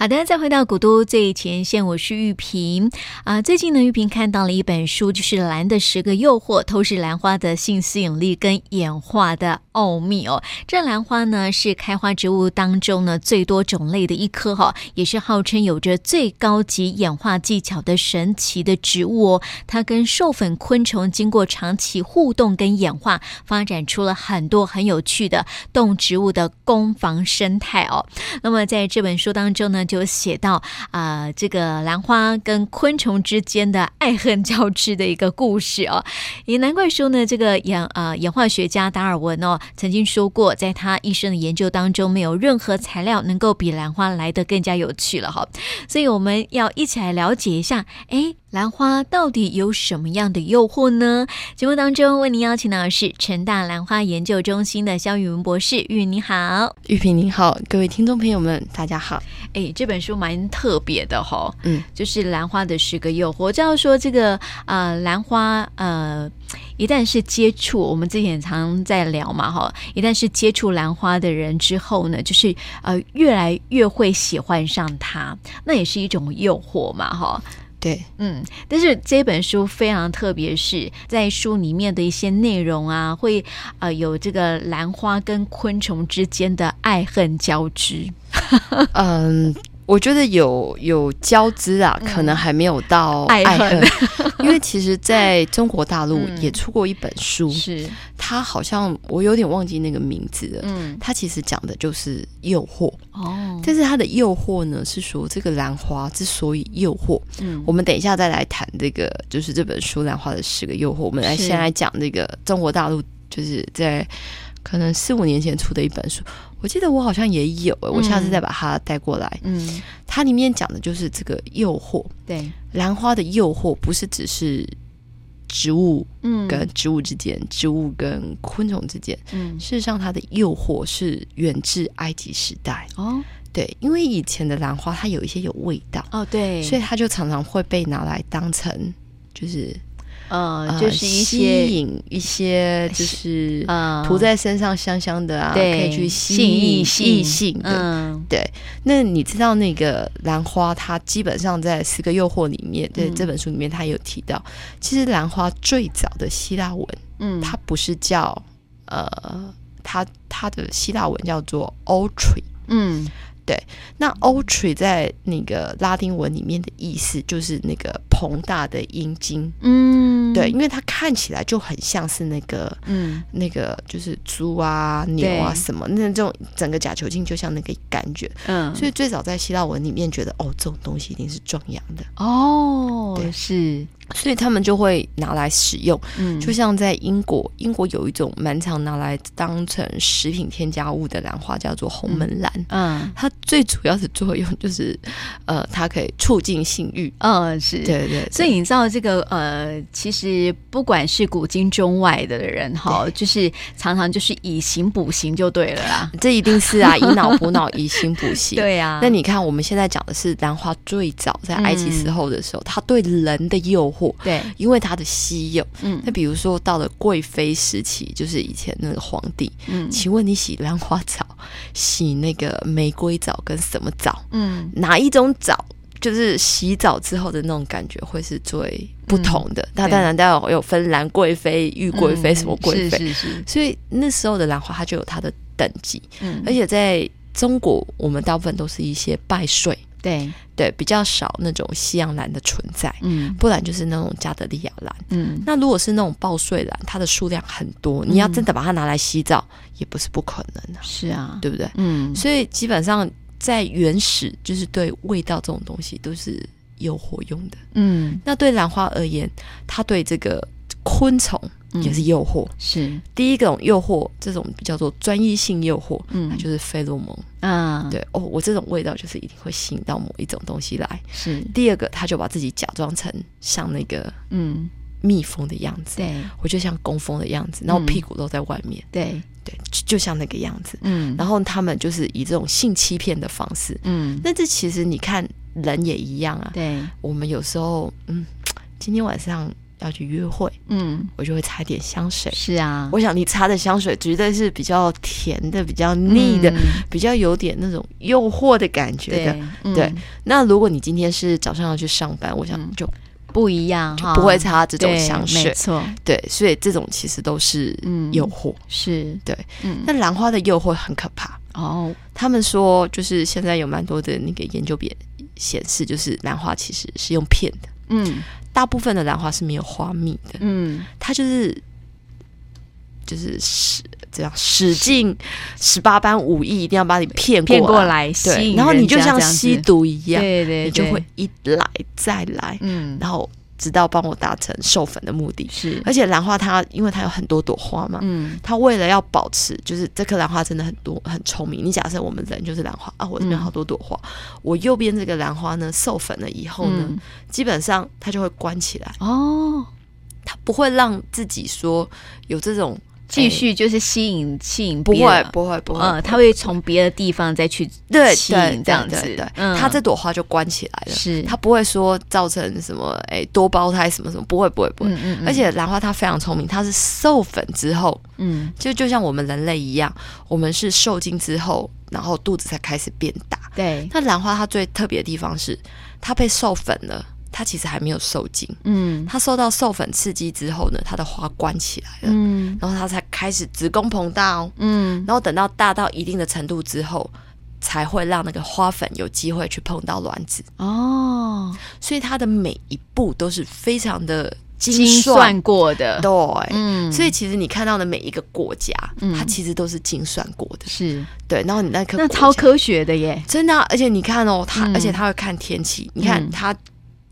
好的，再回到古都最前线，我是玉萍啊、最近呢，玉萍看到了一本书，就是《兰的十个诱惑：透视兰花的性吸引力跟演化的奥秘》哦。这兰花呢，是开花植物当中呢最多种类的一棵哈，也是号称有着最高级演化技巧的神奇的植物哦。它跟授粉昆虫经过长期互动跟演化，发展出了很多很有趣的动植物的攻防生态哦。那么在这本书当中呢，就写到啊、呃，这个兰花跟昆虫之间的爱恨交织的一个故事哦，也难怪说呢，这个演啊、呃、演化学家达尔文哦曾经说过，在他一生的研究当中，没有任何材料能够比兰花来得更加有趣了哈。所以我们要一起来了解一下，哎。兰花到底有什么样的诱惑呢？节目当中为您邀请到的是成大兰花研究中心的肖宇文博士，玉你好，玉萍你好，各位听众朋友们，大家好。哎，这本书蛮特别的哈、哦，嗯，就是兰花的十个诱惑。我知道说这个呃，兰花呃，一旦是接触，我们之前常在聊嘛哈，一旦是接触兰花的人之后呢，就是呃，越来越会喜欢上它，那也是一种诱惑嘛哈。对，嗯，但是这本书非常特别，是在书里面的一些内容啊，会呃有这个兰花跟昆虫之间的爱恨交织。嗯。我觉得有有交织啊，可能还没有到爱恨，因为其实在中国大陆也出过一本书，嗯、是。它好像我有点忘记那个名字了。嗯，它其实讲的就是诱惑。哦，但是它的诱惑呢是说这个兰花之所以诱惑，嗯，我们等一下再来谈这个，就是这本书《兰花的十个诱惑》，我们来先来讲这个中国大陆，就是在可能四五年前出的一本书。我记得我好像也有，我下次再把它带过来。嗯，它里面讲的就是这个诱惑。对，兰花的诱惑不是只是植物，嗯，跟植物之间，植物跟昆虫之间。嗯，事实上，它的诱惑是远至埃及时代。哦，对，因为以前的兰花它有一些有味道。哦，对，所以它就常常会被拿来当成就是。呃，就是一些吸引一些，就是呃，涂在身上香香的啊，对，可以去吸引异性的。嗯，对。那你知道那个兰花，它基本上在十个诱惑里面，对这本书里面，它有提到，其实兰花最早的希腊文，嗯，它不是叫呃，它它的希腊文叫做 o t r e 嗯。对，那 o t r e 在那个拉丁文里面的意思就是那个膨大的阴茎，嗯，对，因为它看起来就很像是那个，嗯，那个就是猪啊、牛啊什么，那这种整个假球茎就像那个感觉，嗯，所以最早在希腊文里面觉得，哦，这种东西一定是壮阳的，哦，对，是。所以他们就会拿来使用，嗯，就像在英国，英国有一种蛮常拿来当成食品添加物的兰花，叫做红门兰，嗯，它最主要的作用就是，呃，它可以促进性欲，嗯，是。对，对对。所以你知道这个，呃，其实不管是古今中外的人哈，就是常常就是以形补形就对了啦，这一定是啊，以脑补脑，以形补形，对呀、啊。那你看我们现在讲的是兰花最早在埃及时候的时候，嗯、它对人的诱惑。对，因为它的稀有，嗯，那比如说到了贵妃时期，就是以前那个皇帝，嗯，请问你洗兰花澡、洗那个玫瑰澡跟什么澡？嗯，哪一种澡就是洗澡之后的那种感觉会是最不同的？那、嗯、当然，当然有分兰贵妃、玉贵妃、什么贵妃，是是是。所以那时候的兰花它就有它的等级，嗯，而且在中国，我们大部分都是一些拜岁。对。对，比较少那种西洋兰的存在，嗯，不然就是那种加德利亚兰，嗯，那如果是那种报税兰，它的数量很多，你要真的把它拿来洗澡，也不是不可能的，是啊，对不对？嗯，所以基本上在原始，就是对味道这种东西都是有活用的，嗯，那对兰花而言，它对这个昆虫。也是诱惑，是。第一种诱惑，这种叫做专一性诱惑，嗯，就是费洛蒙啊，对哦，我这种味道就是一定会吸引到某一种东西来，是。第二个，他就把自己假装成像那个嗯。蜜蜂的样子，对。我就像工蜂的样子，然后屁股露在外面，对。对，就像那个样子，嗯，然后他们就是以这种性欺骗的方式，嗯，那这其实你看人也一样啊，对，我们有时候嗯，今天晚上。要去约会，嗯，我就会擦点香水。是啊，我想你擦的香水绝对是比较甜的、比较腻的、嗯、比较有点那种诱惑的感觉的。对，嗯、对，那如果你今天是早上要去上班，我想就不一样，就不会擦这种香水。没错，对，所以这种其实都是诱惑。嗯、是对，嗯，那兰花的诱惑很可怕哦。他们说，就是现在有蛮多的那个研究别显示，就是兰花其实是用骗的。嗯。大部分的兰花是没有花蜜的，嗯，它就是就是使这样使劲十八般武艺，一定要把你骗过来，过来对，然后你就像吸毒一样，对，对对，你就会一来再来，嗯，然后。直到帮我达成授粉的目的。是，而且兰花它因为它有很多朵花嘛，嗯，它为了要保持，就是这颗兰花真的很多很聪明。你假设我们人就是兰花啊，我这边好多朵花，嗯、我右边这个兰花呢授粉了以后呢，嗯、基本上它就会关起来。哦，它不会让自己说有这种。继续就是吸引吸引，不会不会不会，嗯，他会从别的地方再去对吸引这样子，对，他这朵花就关起来了，是，他不会说造成什么哎多胞胎什么什么，不会不会不会，而且兰花它非常聪明，它是授粉之后，嗯，就就像我们人类一样，我们是受精之后，然后肚子才开始变大，对，那兰花它最特别的地方是，它被授粉了。它其实还没有受精，嗯，它受到授粉刺激之后呢，它的花关起来了，嗯，然后它才开始子宫膨大哦，嗯，然后等到大到一定的程度之后，才会让那个花粉有机会去碰到卵子。哦，所以它的每一步都是非常的精算，过的，对，嗯，所以其实你看到的每一个国家，嗯，它其实都是精算过的，是。对，然后你那颗那超科学的耶，真的啊，而且你看哦，它，而且它会看天气，你看它。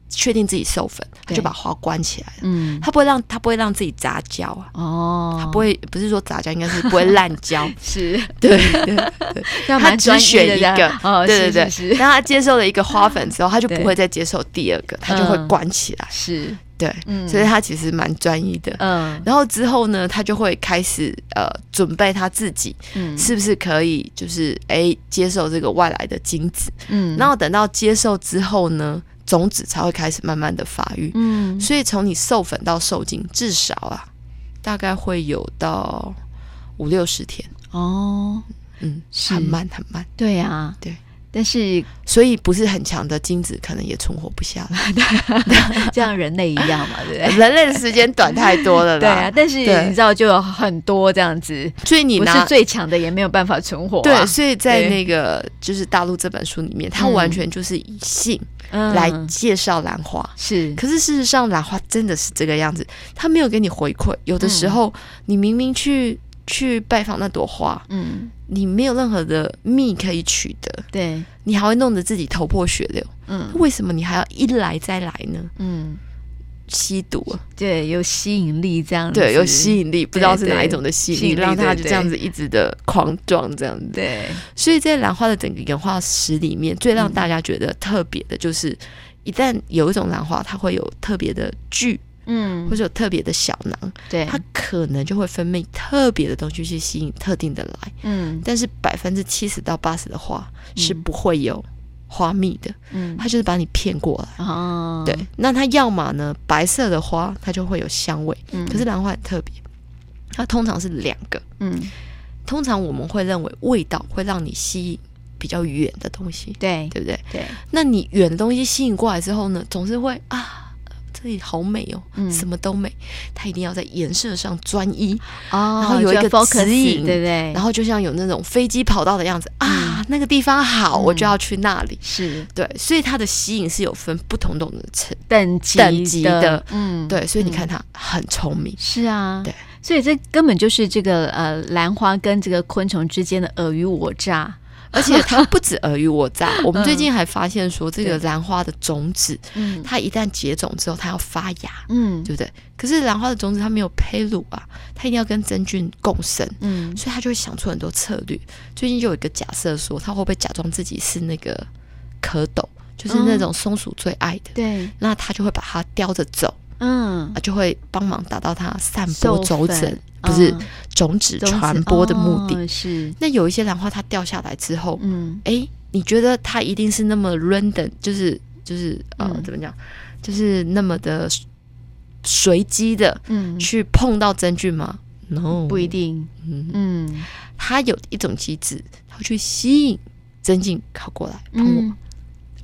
确定自己授粉，他就把花关起来了。嗯，他不会让他不会让自己杂交啊。哦，他不会，不是说杂交，应该是不会滥交。是，对 对对，他只选一个。哦，对对对。当他接受了一个花粉之后，他就不会再接受第二个，他就会关起来。是，对，所以他其实蛮专一的。嗯，然后之后呢，他就会开始呃准备他自己，是不是可以就是哎接受这个外来的精子？嗯，然后等到接受之后呢？种子才会开始慢慢的发育，嗯，所以从你授粉到受精，至少啊，大概会有到五六十天。哦，嗯，很慢很慢，对呀，对，但是所以不是很强的精子可能也存活不下来，就像人类一样嘛，对不对？人类的时间短太多了，对啊，但是你知道就有很多这样子，所以你不是最强的也没有办法存活，对，所以在那个就是大陆这本书里面，它完全就是以性。来介绍兰花、嗯、是，可是事实上兰花真的是这个样子，它没有给你回馈。有的时候，你明明去去拜访那朵花，嗯，你没有任何的蜜可以取得，对，你还会弄得自己头破血流，嗯，为什么你还要一来再来呢？嗯。吸毒，对，有吸引力这样子，对，有吸引力，不知道是哪一种的吸引力，让他就这样子一直的狂撞这样子。对，所以在兰花的整个演化史里面，最让大家觉得特别的就是，嗯、一旦有一种兰花，它会有特别的距，嗯，或者有特别的小囊，对，它可能就会分泌特别的东西去吸引特定的来，嗯，但是百分之七十到八十的花是不会有。花蜜的，嗯，它就是把你骗过来，哦，对，那它要么呢，白色的花它就会有香味，嗯，可是兰花很特别，它通常是两个，嗯，通常我们会认为味道会让你吸引比较远的东西，对，对不对？对，那你远的东西吸引过来之后呢，总是会啊。这里好美哦，嗯、什么都美，它一定要在颜色上专一，哦、然后有一个指引，对不对？然后就像有那种飞机跑道的样子、嗯、啊，那个地方好，嗯、我就要去那里。是。对，所以它的吸引是有分不同种的层等级等级的，嗯，对，所以你看它很聪明，是啊，对，所以这根本就是这个呃兰花跟这个昆虫之间的尔虞我诈。而且它不止尔虞我诈，我们最近还发现说，这个兰花的种子，嗯，它一旦结种之后，它要发芽，嗯，对不对？可是兰花的种子它没有胚乳啊，它一定要跟真菌共生，嗯，所以它就会想出很多策略。最近就有一个假设说，它会不会假装自己是那个蝌蚪，就是那种松鼠最爱的，对，那它就会把它叼着走。嗯，就会帮忙达到它散播种子，不是种子传播的目的。是，那有一些兰花它掉下来之后，嗯，哎，你觉得它一定是那么 random，就是就是呃，怎么讲，就是那么的随机的嗯。去碰到真菌吗？No，不一定。嗯。嗯，它有一种机制，它会去吸引真菌靠过来碰我。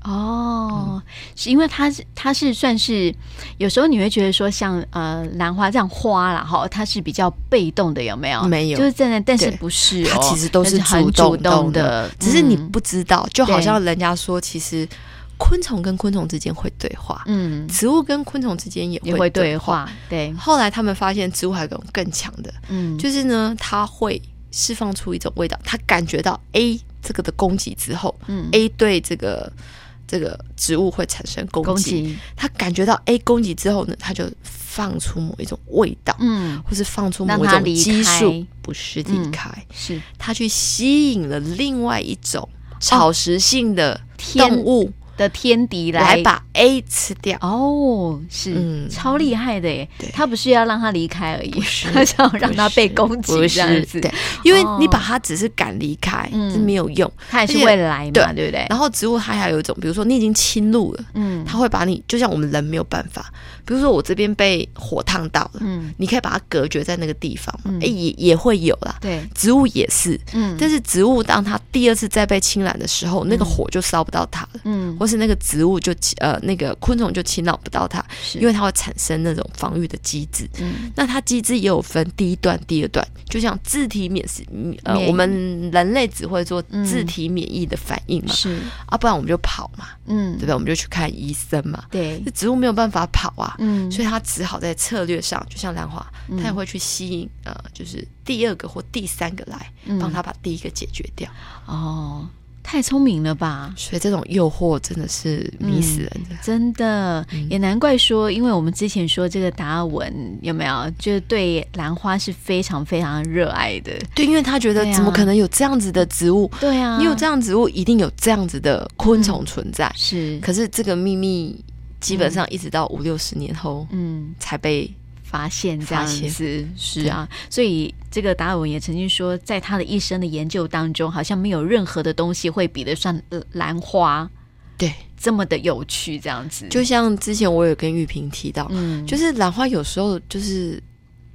嗯哦，嗯、是因为它是它是算是有时候你会觉得说像呃兰花这样花啦哈，它是比较被动的，有没有？没有，就是在那，但是不是、哦？它其实都是主动的，主动的只是你不知道。嗯、就好像人家说，其实昆虫跟昆虫之间会对话，嗯，植物跟昆虫之间也会也会对话。对，后来他们发现植物还有一种更强的，嗯，就是呢，它会释放出一种味道，它感觉到 A 这个的攻击之后，嗯，A 对这个。这个植物会产生攻击，它感觉到 A 攻击之后呢，它就放出某一种味道，嗯，或是放出某一种激素，不是离开，嗯、是。它去吸引了另外一种草食性的动物。哦的天敌来来把 A 吃掉。哦，是、嗯、超厉害的耶！他不是要让他离开而已，他想让他被攻击这样子。对，因为你把他只是赶离开、哦、是没有用，他还是会来嘛，对，对不对？然后植物它还有一种，比如说你已经侵入了，嗯，它会把你就像我们人没有办法，比如说我这边被火烫到了，嗯，你可以把它隔绝在那个地方，哎、嗯，也也会有啦。对，植物也是，嗯，但是植物当它第二次再被侵染的时候，嗯、那个火就烧不到它了，嗯。或是那个植物就呃那个昆虫就侵扰不到它，因为它会产生那种防御的机制。嗯，那它机制也有分第一段、第二段，就像自体免是呃免我们人类只会做自体免疫的反应嘛，是。啊，不然我们就跑嘛，嗯，对不对？我们就去看医生嘛，对，这植物没有办法跑啊，嗯，所以它只好在策略上，就像兰花，它也会去吸引呃，就是第二个或第三个来帮它把第一个解决掉。哦。太聪明了吧！所以这种诱惑真的是迷死人的，嗯、真的、嗯、也难怪说，因为我们之前说这个达尔文有没有，就是对兰花是非常非常热爱的。对，因为他觉得怎么可能有这样子的植物？对啊，你有这样植物，一定有这样子的昆虫存在。嗯、是，可是这个秘密基本上一直到五六十年后，嗯，才被。发现这样子。是啊，所以这个达尔文也曾经说，在他的一生的研究当中，好像没有任何的东西会比得上兰花，对，这么的有趣。这样子，就像之前我有跟玉萍提到，嗯，就是兰花有时候就是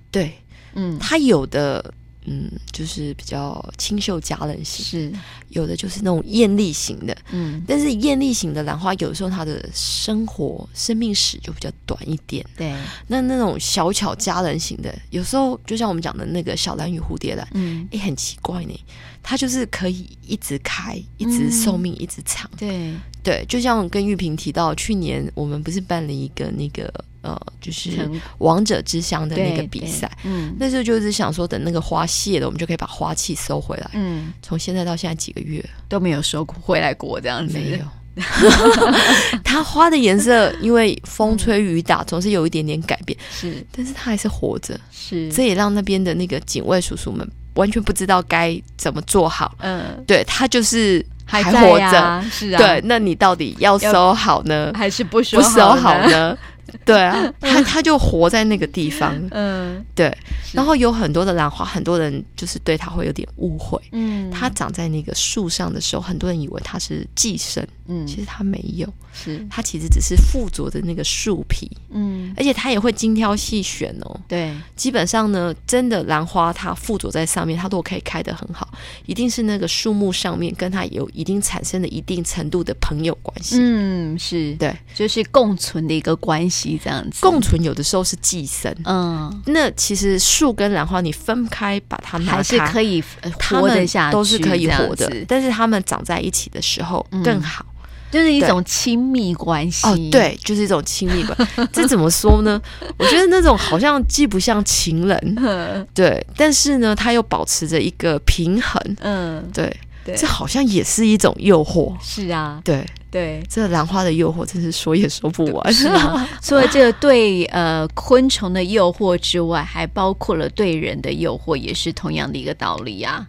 对，嗯，它有的。嗯，就是比较清秀佳人型，是。有的就是那种艳丽型的，嗯，但是艳丽型的兰花有时候它的生活生命史就比较短一点，对。那那种小巧佳人型的，有时候就像我们讲的那个小兰与蝴蝶兰，嗯，也很奇怪呢，它就是可以一直开，一直寿命一直长，对。对。就像跟玉萍提到，去年我们不是办了一个那个。呃，就是王者之乡的那个比赛，嗯，那时候就是想说，等那个花谢了，我们就可以把花器收回来。嗯，从现在到现在几个月都没有收回来过，这样子没有。它花的颜色因为风吹雨打，总是有一点点改变。是，但是它还是活着。是，这也让那边的那个警卫叔叔们完全不知道该怎么做好。嗯，对，他就是还活着。是啊，对，那你到底要收好呢，还是不收不收好呢？对啊，他他就活在那个地方，嗯，对。然后有很多的兰花，很多人就是对他会有点误会，嗯，它长在那个树上的时候，很多人以为它是寄生，嗯，其实它没有，是。它其实只是附着的那个树皮，嗯，而且它也会精挑细选哦，对，基本上呢，真的兰花它附着在上面，它都可以开得很好，一定是那个树木上面跟它有一定产生的一定程度的朋友关系，嗯，是。对，就是共存的一个关系。这样子共存有的时候是寄生，嗯，那其实树跟兰花你分开把它拿开，还是可以活得下去，都是可以活的。但是它们长在一起的时候更好，就是一种亲密关系。哦，对，就是一种亲密关系。这怎么说呢？我觉得那种好像既不像情人，对，但是呢，它又保持着一个平衡。嗯，对，这好像也是一种诱惑。是啊，对。对，这兰花的诱惑真是说也说不完。是啊，除了这个对呃昆虫的诱惑之外，还包括了对人的诱惑，也是同样的一个道理啊。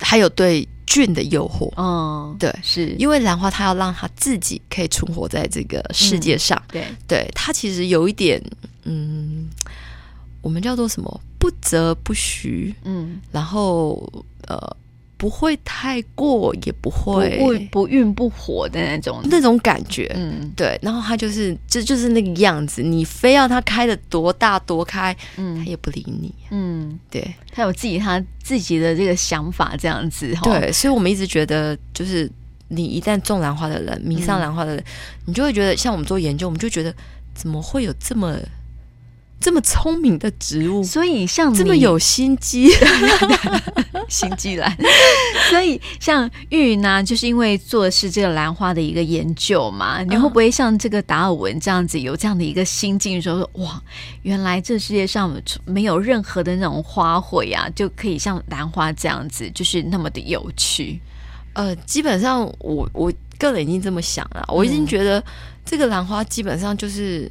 还有对菌的诱惑。嗯，对，是因为兰花它要让它自己可以存活在这个世界上。嗯、对，对，它其实有一点，嗯，我们叫做什么？不择不徐。嗯，然后呃。不会太过，也不会不不温不火的那种那种感觉。嗯，对。然后他就是这就是那个样子，你非要他开的多大多开，嗯，他也不理你。嗯，对，他有自己他自己的这个想法，这样子。对，所以我们一直觉得，就是你一旦种兰花的人，迷上兰花的人，你就会觉得，像我们做研究，我们就觉得，怎么会有这么。这么聪明的植物，所以像这么有心机，心机兰。所以像玉云呢，就是因为做的是这个兰花的一个研究嘛，你会不会像这个达尔文这样子有这样的一个心境，说说哇，原来这世界上没有任何的那种花卉啊，就可以像兰花这样子，就是那么的有趣。呃，基本上我我个人已经这么想了，我已经觉得这个兰花基本上就是。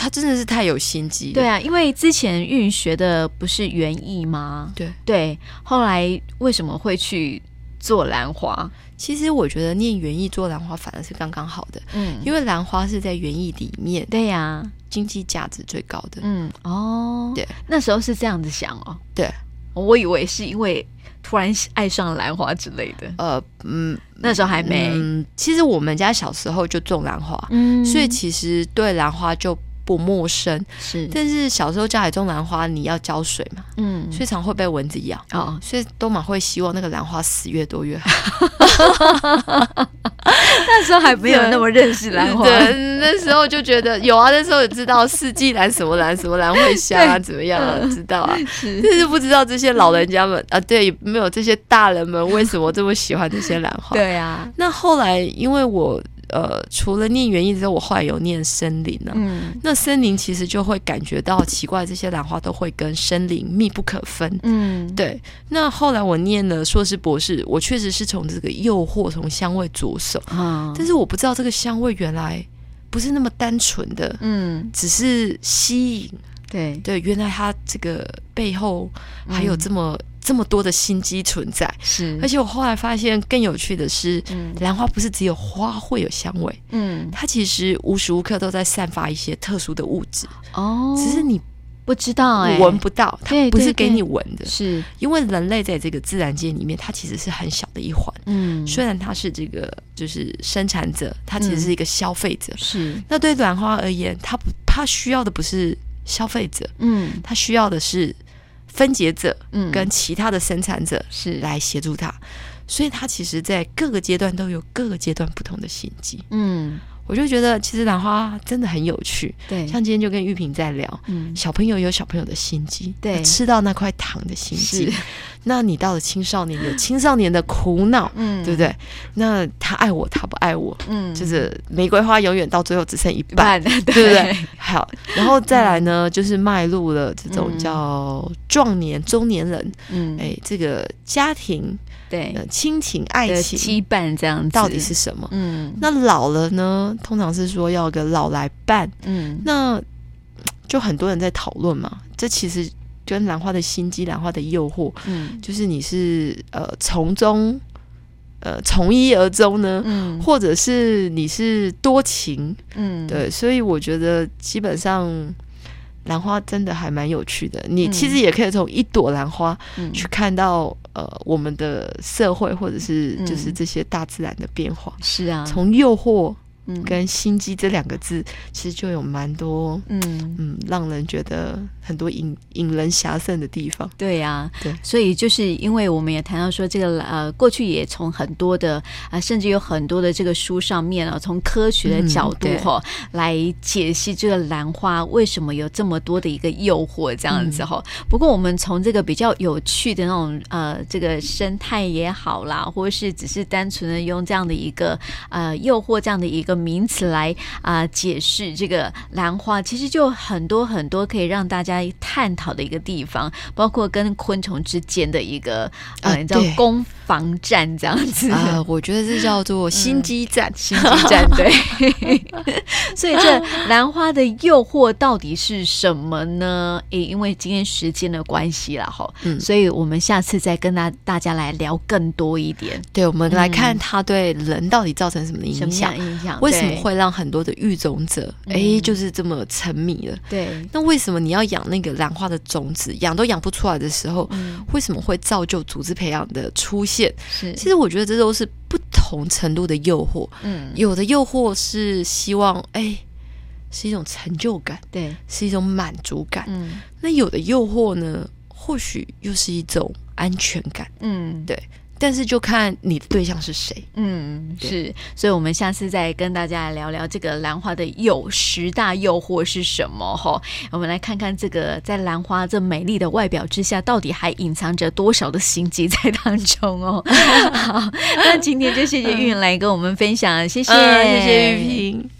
他真的是太有心机。对啊，因为之前运学的不是园艺吗？对。对，后来为什么会去做兰花？其实我觉得念园艺做兰花反而是刚刚好的，嗯，因为兰花是在园艺里面，对呀，经济价值最高的，嗯哦，对，那时候是这样子想哦，对，我以为是因为突然爱上兰花之类的，呃嗯，那时候还没，嗯，其实我们家小时候就种兰花，嗯，所以其实对兰花就。不陌生。是，但是小时候家里种兰花，你要浇水嘛，嗯，所以常会被蚊子咬。哦，所以都蛮会希望那个兰花死越多越好。那时候还没有那么认识兰花，对，那时候就觉得有啊，那时候也知道四季兰什么兰什么兰会香啊，怎么样啊，知道啊，是，但是不知道这些老人家们啊，对，没有这些大人们为什么这么喜欢这些兰花？对啊，那后来因为我。呃，除了念园艺之后，我后来有念森林呢。嗯，那森林其实就会感觉到奇怪，这些兰花都会跟森林密不可分。嗯，对。那后来我念了硕士博士，我确实是从这个诱惑、从香味着手。啊，但是我不知道这个香味原来不是那么单纯的。嗯，只是吸引。对。对，原来它这个背后还有这么。这么多的心机存在，是，而且我后来发现更有趣的是，嗯，兰花不是只有花会有香味，嗯，它其实无时无刻都在散发一些特殊的物质，哦，只是你不知道，哎，闻不到，它不是给你闻的，是。因为人类在这个自然界里面，它其实是很小的一环，嗯，虽然它是这个就是生产者，它其实是一个消费者，是，那对兰花而言，它不，它需要的不是消费者，嗯，他需要的是。分解者，嗯，跟其他的生产者是。来协助他，嗯、所以他其实在各个阶段都有各个阶段不同的心机，嗯。我就觉得其实兰花真的很有趣，对，像今天就跟玉萍在聊，嗯，小朋友有小朋友的心机，对，吃到那块糖的心机，那你到了青少年有青少年的苦恼，嗯，对不对？那他爱我，他不爱我，嗯，就是玫瑰花永远到最后只剩一半，对不对？好，然后再来呢，就是迈入了这种叫壮年中年人，嗯，哎，这个家庭。对，亲情、爱情、羁绊这样子到底是什么？嗯，那老了呢？通常是说要个老来伴。嗯，那就很多人在讨论嘛。这其实跟兰花的心机、兰花的诱惑，嗯，就是你是呃从中呃从一而终呢，嗯，或者是你是多情，嗯，对。所以我觉得基本上兰花真的还蛮有趣的。你其实也可以从一朵兰花去看到。呃，我们的社会或者是就是这些大自然的变化，嗯、是啊，从诱惑。跟心机这两个字，其实就有蛮多，嗯嗯，让人觉得很多引引人遐想的地方。对呀、啊，对，所以就是因为我们也谈到说，这个呃，过去也从很多的啊、呃，甚至有很多的这个书上面啊，从科学的角度哈、嗯、来解析这个兰花为什么有这么多的一个诱惑这样子哈。嗯、不过我们从这个比较有趣的那种呃，这个生态也好啦，或是只是单纯的用这样的一个呃诱惑这样的一个。名词来啊、呃、解释这个兰花，其实就很多很多可以让大家探讨的一个地方，包括跟昆虫之间的一个呃，你知道攻防战这样子啊、呃，我觉得这叫做心机战，嗯、心机战对。所以这兰花的诱惑到底是什么呢？诶，因为今天时间的关系了哈，嗯，所以我们下次再跟大大家来聊更多一点。对，我们来看它对人到底造成什么影响？影响。为什么会让很多的育种者哎、欸，就是这么沉迷了？对，那为什么你要养那个兰花的种子，养都养不出来的时候，嗯、为什么会造就组织培养的出现？是，其实我觉得这都是不同程度的诱惑。嗯，有的诱惑是希望哎、欸，是一种成就感，对，是一种满足感。嗯，那有的诱惑呢，或许又是一种安全感。嗯，对。但是就看你的对象是谁，嗯，是，所以我们下次再跟大家来聊聊这个兰花的诱十大诱惑是什么哈。我们来看看这个在兰花这美丽的外表之下，到底还隐藏着多少的心机在当中哦。好，那今天就谢谢玉云来跟我们分享，谢谢，嗯、谢谢玉萍。